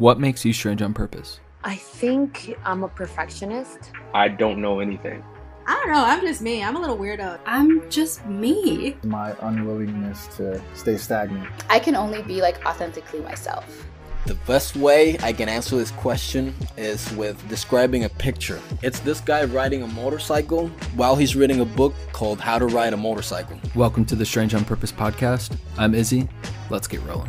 What makes you strange on purpose? I think I'm a perfectionist. I don't know anything. I don't know. I'm just me. I'm a little weirdo. I'm just me. My unwillingness to stay stagnant. I can only be like authentically myself. The best way I can answer this question is with describing a picture. It's this guy riding a motorcycle while he's reading a book called How to Ride a Motorcycle. Welcome to the Strange on Purpose podcast. I'm Izzy. Let's get rolling.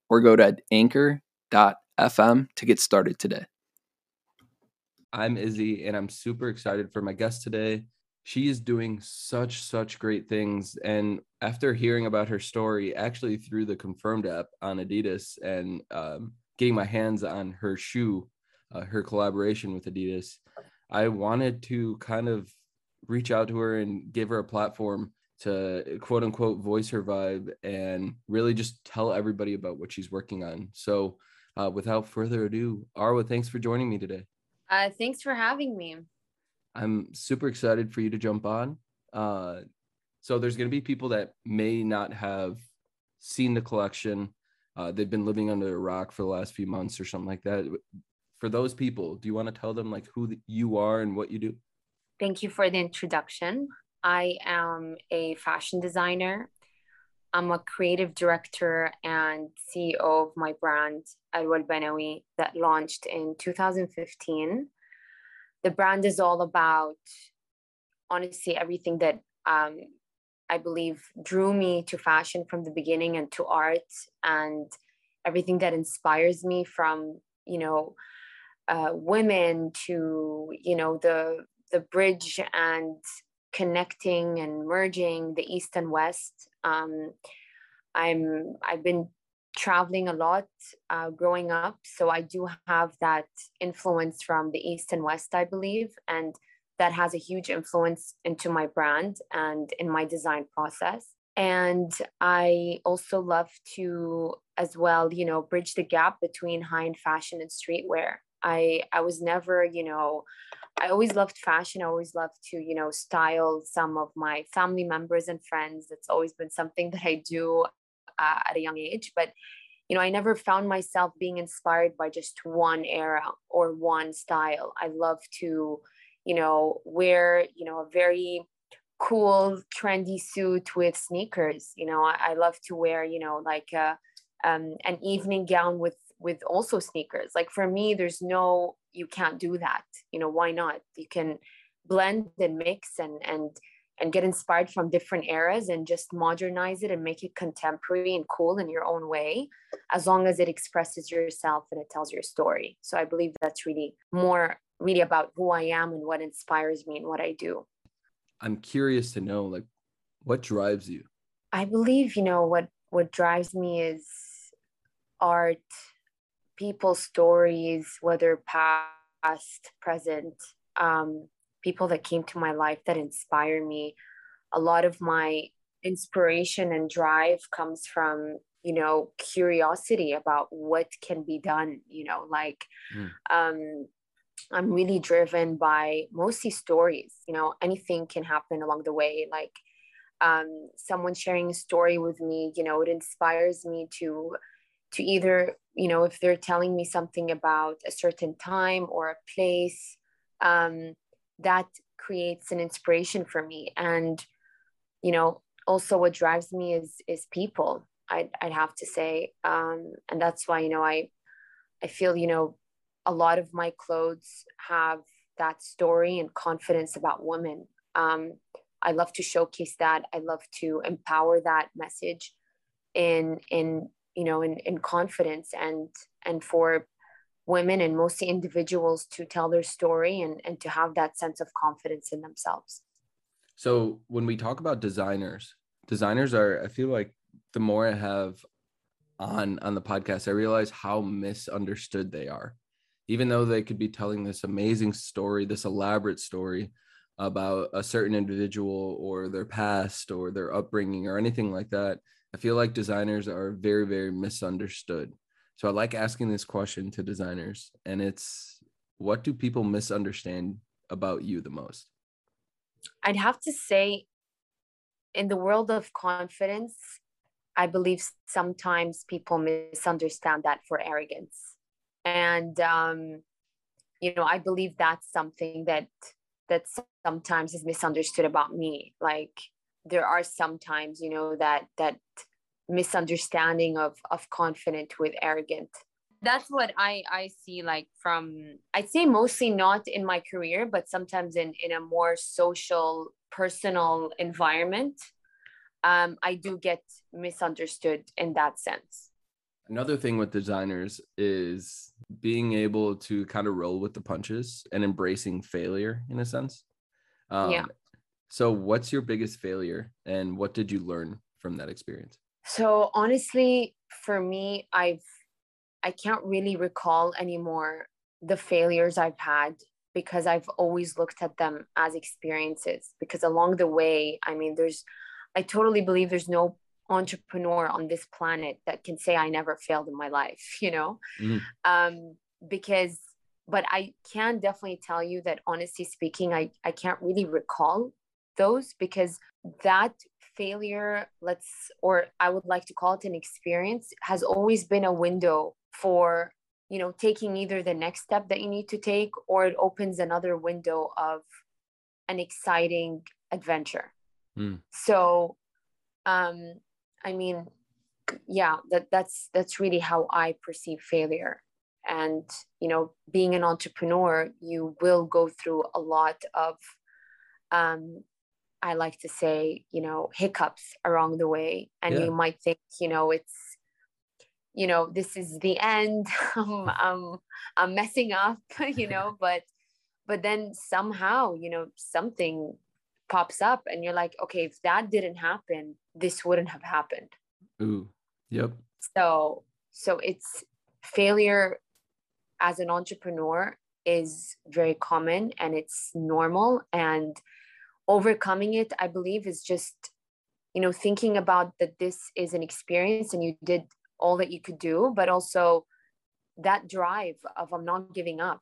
or go to anchor.fm to get started today. I'm Izzy, and I'm super excited for my guest today. She is doing such, such great things. And after hearing about her story, actually through the Confirmed app on Adidas and um, getting my hands on her shoe, uh, her collaboration with Adidas, I wanted to kind of reach out to her and give her a platform to quote unquote voice her vibe and really just tell everybody about what she's working on. So, uh, without further ado, Arwa, thanks for joining me today. Uh, thanks for having me. I'm super excited for you to jump on. Uh, so, there's going to be people that may not have seen the collection. Uh, they've been living under a rock for the last few months or something like that. For those people, do you want to tell them like who you are and what you do? Thank you for the introduction. I am a fashion designer. I'm a creative director and CEO of my brand, Alwa Banawi, that launched in 2015. The brand is all about, honestly, everything that um, I believe drew me to fashion from the beginning and to art and everything that inspires me from, you know, uh, women to, you know, the the bridge and connecting and merging the east and west. Um, i'm i've been traveling a lot uh, growing up so i do have that influence from the east and west i believe and that has a huge influence into my brand and in my design process. And i also love to as well you know bridge the gap between high end fashion and streetwear. I i was never you know I always loved fashion. I always loved to, you know, style some of my family members and friends. It's always been something that I do uh, at a young age. But, you know, I never found myself being inspired by just one era or one style. I love to, you know, wear, you know, a very cool, trendy suit with sneakers. You know, I, I love to wear, you know, like a, um, an evening gown with with also sneakers. Like for me, there's no you can't do that. You know why not? You can blend and mix and and and get inspired from different eras and just modernize it and make it contemporary and cool in your own way as long as it expresses yourself and it tells your story. So i believe that's really more really about who i am and what inspires me and what i do. I'm curious to know like what drives you? I believe you know what what drives me is art people's stories, whether past, present, um, people that came to my life that inspire me. A lot of my inspiration and drive comes from you know curiosity about what can be done you know like mm. um i'm really driven by mostly stories you know anything can happen along the way like um someone sharing a story with me you know it inspires me to to either you know if they're telling me something about a certain time or a place um, that creates an inspiration for me. And you know also what drives me is is people i'd, I'd have to say. Um, and that's why you know i i feel you know a lot of my clothes have that story and confidence about women. Um, i love to showcase that. I love to empower that message in in you know in, in confidence and and for women and mostly individuals to tell their story and, and to have that sense of confidence in themselves so when we talk about designers designers are i feel like the more i have on on the podcast, I realize how misunderstood they are. Even though they could be telling this amazing story, this elaborate story about a certain individual or their past or their upbringing or anything like that, I feel like designers are very, very misunderstood. So I like asking this question to designers, and it's what do people misunderstand about you the most? I'd have to say, in the world of confidence, I believe sometimes people misunderstand that for arrogance. And, um, you know, I believe that's something that that sometimes is misunderstood about me. Like there are sometimes, you know, that that misunderstanding of of confident with arrogant. That's what i i see like from i'd say mostly not in my career but sometimes in in a more social personal environment um i do get misunderstood in that sense. Another thing with designers is being able to kind of roll with the punches and embracing failure in a sense. Um, yeah so what's your biggest failure and what did you learn from that experience so honestly for me i've I can't really recall anymore the failures I've had because I've always looked at them as experiences. Because along the way, I mean, there's, I totally believe there's no entrepreneur on this planet that can say I never failed in my life, you know? Mm. Um, because, but I can definitely tell you that honestly speaking, I, I can't really recall those because that failure, let's, or I would like to call it an experience, has always been a window for you know taking either the next step that you need to take or it opens another window of an exciting adventure mm. so um i mean yeah that that's that's really how i perceive failure and you know being an entrepreneur you will go through a lot of um i like to say you know hiccups along the way. And yeah. you might think you know it's you know this is the end. I'm, um, I'm um, i'm messing up you know but but then somehow you know something pops up and you're like okay if that didn't happen this wouldn't have happened. Ooh. Yep. So so it's failure as an entrepreneur is very common and it's normal and overcoming it i believe is just you know thinking about that this is an experience and you did all that you could do, but also that drive of I'm not giving up.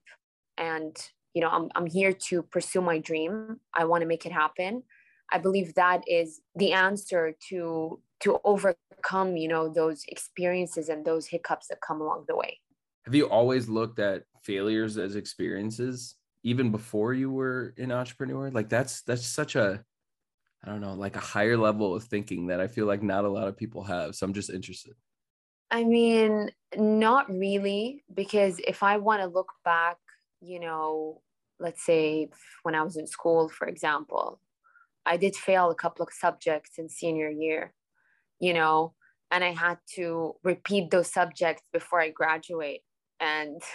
And, you know, I'm, I'm here to pursue my dream. I want to make it happen. I believe that is the answer to to overcome, you know, those experiences and those hiccups that come along the way. Have you always looked at failures as experiences even before you were an entrepreneur? Like that's that's such a I don't know, like a higher level of thinking that I feel like not a lot of people have. So I'm just interested. I mean, not really, because if I want to look back, you know, let's say when I was in school, for example, I did fail a couple of subjects in senior year, you know, and I had to repeat those subjects before I graduate. And,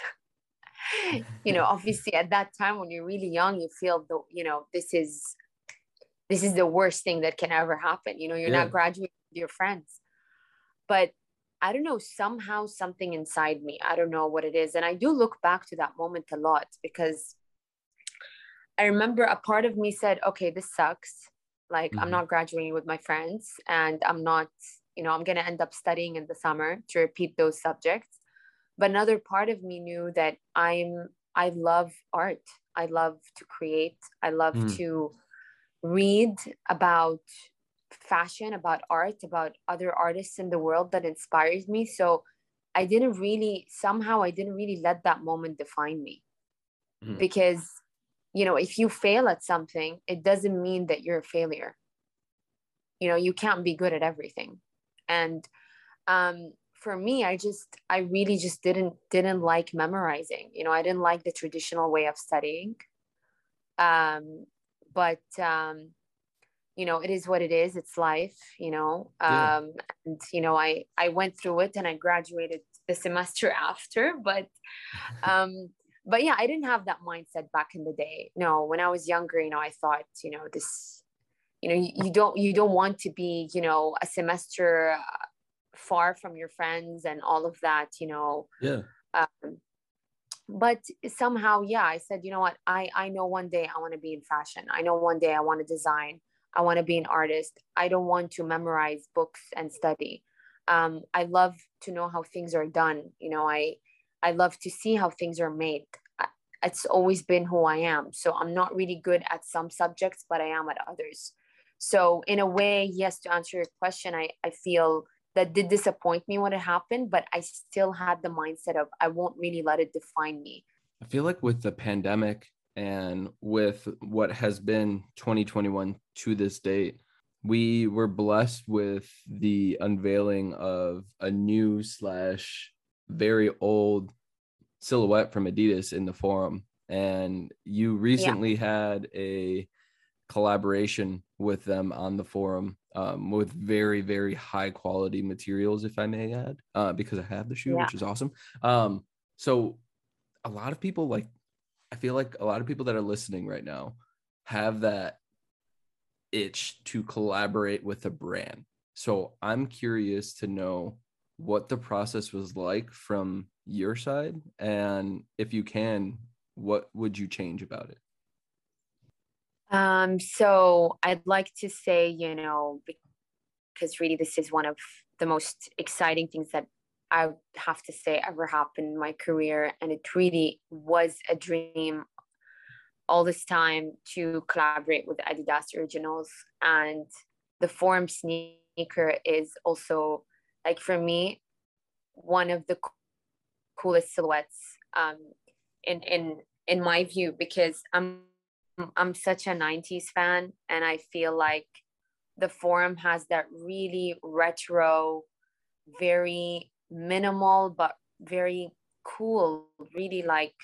you know, obviously at that time when you're really young, you feel the, you know, this is this is the worst thing that can ever happen. You know, you're yeah. not graduating with your friends. But I don't know, somehow something inside me, I don't know what it is. And I do look back to that moment a lot because I remember a part of me said, okay, this sucks. Like, mm-hmm. I'm not graduating with my friends and I'm not, you know, I'm going to end up studying in the summer to repeat those subjects. But another part of me knew that I'm, I love art. I love to create. I love mm. to read about fashion, about art, about other artists in the world that inspires me. So I didn't really, somehow, I didn't really let that moment define me. Mm-hmm. Because, you know, if you fail at something, it doesn't mean that you're a failure. You know, you can't be good at everything. And um, for me, I just, I really just didn't, didn't like memorizing. You know, I didn't like the traditional way of studying. Um, but, um, you know it is what it is it's life you know yeah. um and you know i i went through it and i graduated the semester after but um but yeah i didn't have that mindset back in the day no when i was younger you know i thought you know this you know you, you don't you don't want to be you know a semester uh, far from your friends and all of that you know Yeah. um, but somehow yeah i said you know what? I i know one day i want to be in fashion. I know one day i want to design. I want to be an artist. I don't want to memorize books and study. Um, i love to know how things are done you know? I i love to see how things are made. It's always been who i am. So i'm not really good at some subjects but i am at others. So in a way yes to answer your question i i feel that did disappoint me when it happened, but I still had the mindset of I won't really let it define me. I feel like with the pandemic and with what has been 2021 to this date, we were blessed with the unveiling of a new slash very old silhouette from Adidas in the forum. And you recently had a collaboration with them on the forum um, with very very high quality materials if i may add uh, because i have the shoe Yeah. which is awesome. Um, so a lot of people like i feel like a lot of people that are listening right now have that itch to collaborate with a brand. So i'm curious to know what the process was like from your side and if you can what would you change about it Um, so I'd like to say, you know, because really this is one of the most exciting things that I have to say ever happened in my career. And it really was a dream all this time to collaborate with Adidas Originals. And the Forum sneaker is also, like, for me, one of the coolest silhouettes um, in, in, in my view, because I'm I'm such a 90s fan and I feel like the forum has that really retro, very minimal but very cool, really like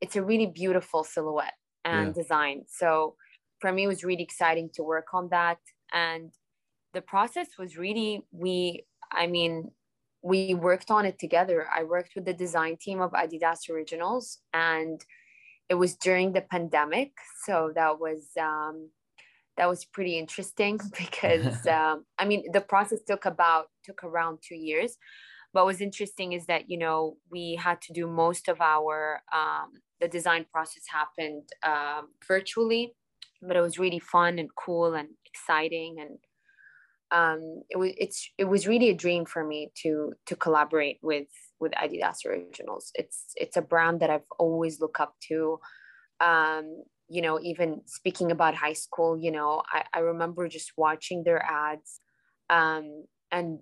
it's a really beautiful silhouette and Yeah. design. So for me it was really exciting to work on that and the process was really we I mean we worked on it together. I worked with the design team of Adidas Originals and it was during the pandemic so that was um that was pretty interesting because um i mean the process took about took around two years. What was interesting is that you know we had to do most of our um the design process happened um, virtually but it was really fun and cool and exciting and um it was it's it was really a dream for me to to collaborate with with Adidas Originals. It's it's a brand that I've always looked up to. Um, you know, even speaking about high school, you know, I, I remember just watching their ads. Um, and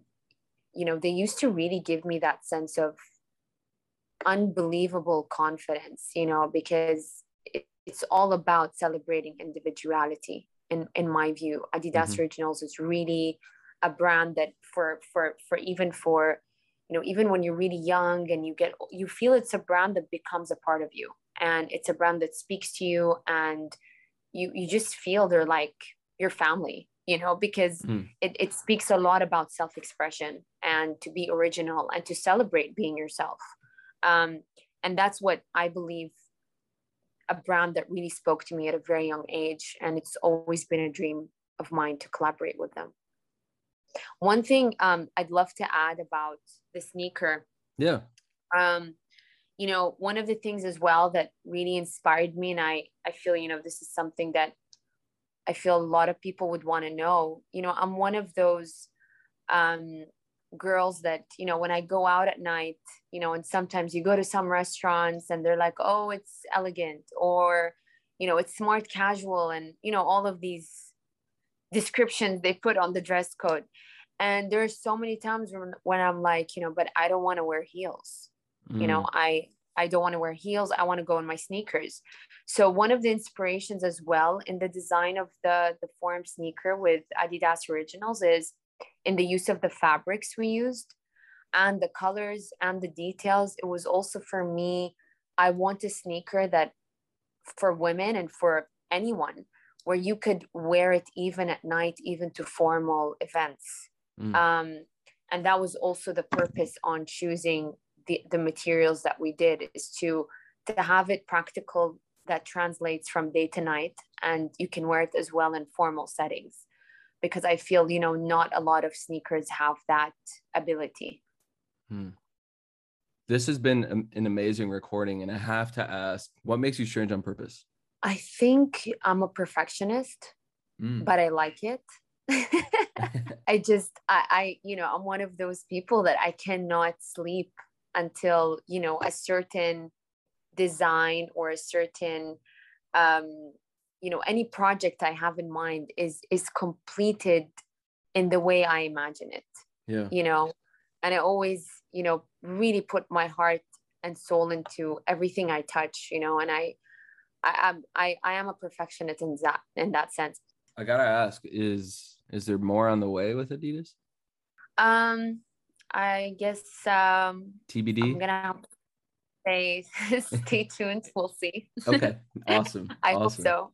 you know, they used to really give me that sense of unbelievable confidence, you know, because it, it's all about celebrating individuality in, in my view. Adidas Mhm. Originals is really a brand that for for for even for you know even when you're really young and you get you feel it's a brand that becomes a part of you and it's a brand that speaks to you and you you just feel they're like your family you know because Mm. it, it speaks a lot about self-expression and to be original and to celebrate being yourself um, and that's what i believe a brand that really spoke to me at a very young age and it's always been a dream of mine to collaborate with them one thing um, i'd love to add about the sneaker yeah. um, you know one of the things as well that really inspired me and i i feel you know this is something that i feel a lot of people would want to know you know i'm one of those um, girls that you know when i go out at night you know and sometimes you go to some restaurants and they're like oh it's elegant or you know it's smart casual and you know all of these descriptions they put on the dress code. And there's so many times when, when i'm like you know but i don't want to wear heels. You know mm. i i don't want to wear heels. I want to go in my sneakers. So one of the inspirations as well in the design of the the forum sneaker with adidas originals is in the use of the fabrics we used and the colors and the details. It was also for me i want a sneaker that for women and for anyone where you could wear it even at night even to formal events Mm. um, and that was also the purpose on choosing the, the materials that we did is to to have it practical that translates from day to night and you can wear it as well in formal settings because I feel, you know, not a lot of sneakers have that ability. Hmm. This has been an amazing recording, and I have to ask, what makes you strange on purpose? I think I'm a perfectionist, Mm. but I like it. I just, I, I, you know, I'm one of those people that I cannot sleep until, you know, a certain design or a certain, um, you know, any project I have in mind is is completed in the way I imagine it. yeah. You know, and I always, you know, really put my heart and soul into everything I touch. You know, and I, I, I'm, I, I am a perfectionist in that in that sense. I gotta ask, is is there more on the way with Adidas? Um, I guess um, I'm TBD. gonna say stay tuned. We'll see. Okay, awesome. I awesome. hope so.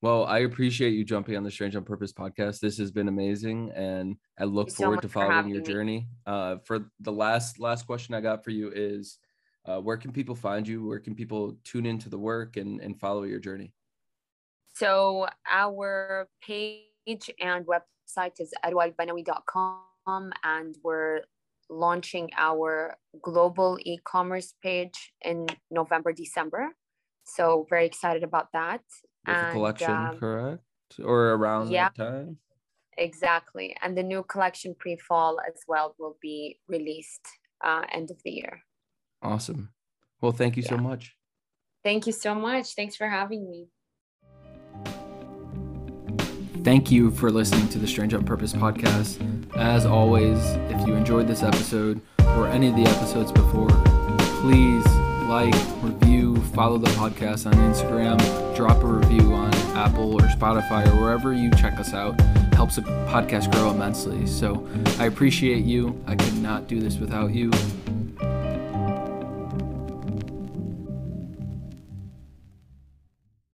Well, I appreciate you jumping on the Strange on Purpose podcast. This has been amazing, and I look forward to for following your journey. Uh, for the last last question I got for you is, uh, where can people find you? Where can people tune into the work and and follow your journey? So our page and website is arwaalbanawi.com and we're launching our global e-commerce page in November, December. So very excited about that. With And, collection, um, correct? Or around yeah. that time? Exactly. And the new collection pre-fall as well will be released uh, end of the year. Awesome. Well, thank you so much. Thank you so much. Thanks for having me. Thank you for listening to the Strange on Purpose podcast. As always, if you enjoyed this episode or any of the episodes before, please like, review, follow the podcast on Instagram, drop a review on Apple or Spotify or wherever you check us out. Helps the podcast grow immensely. So I appreciate you. I could not do this without you.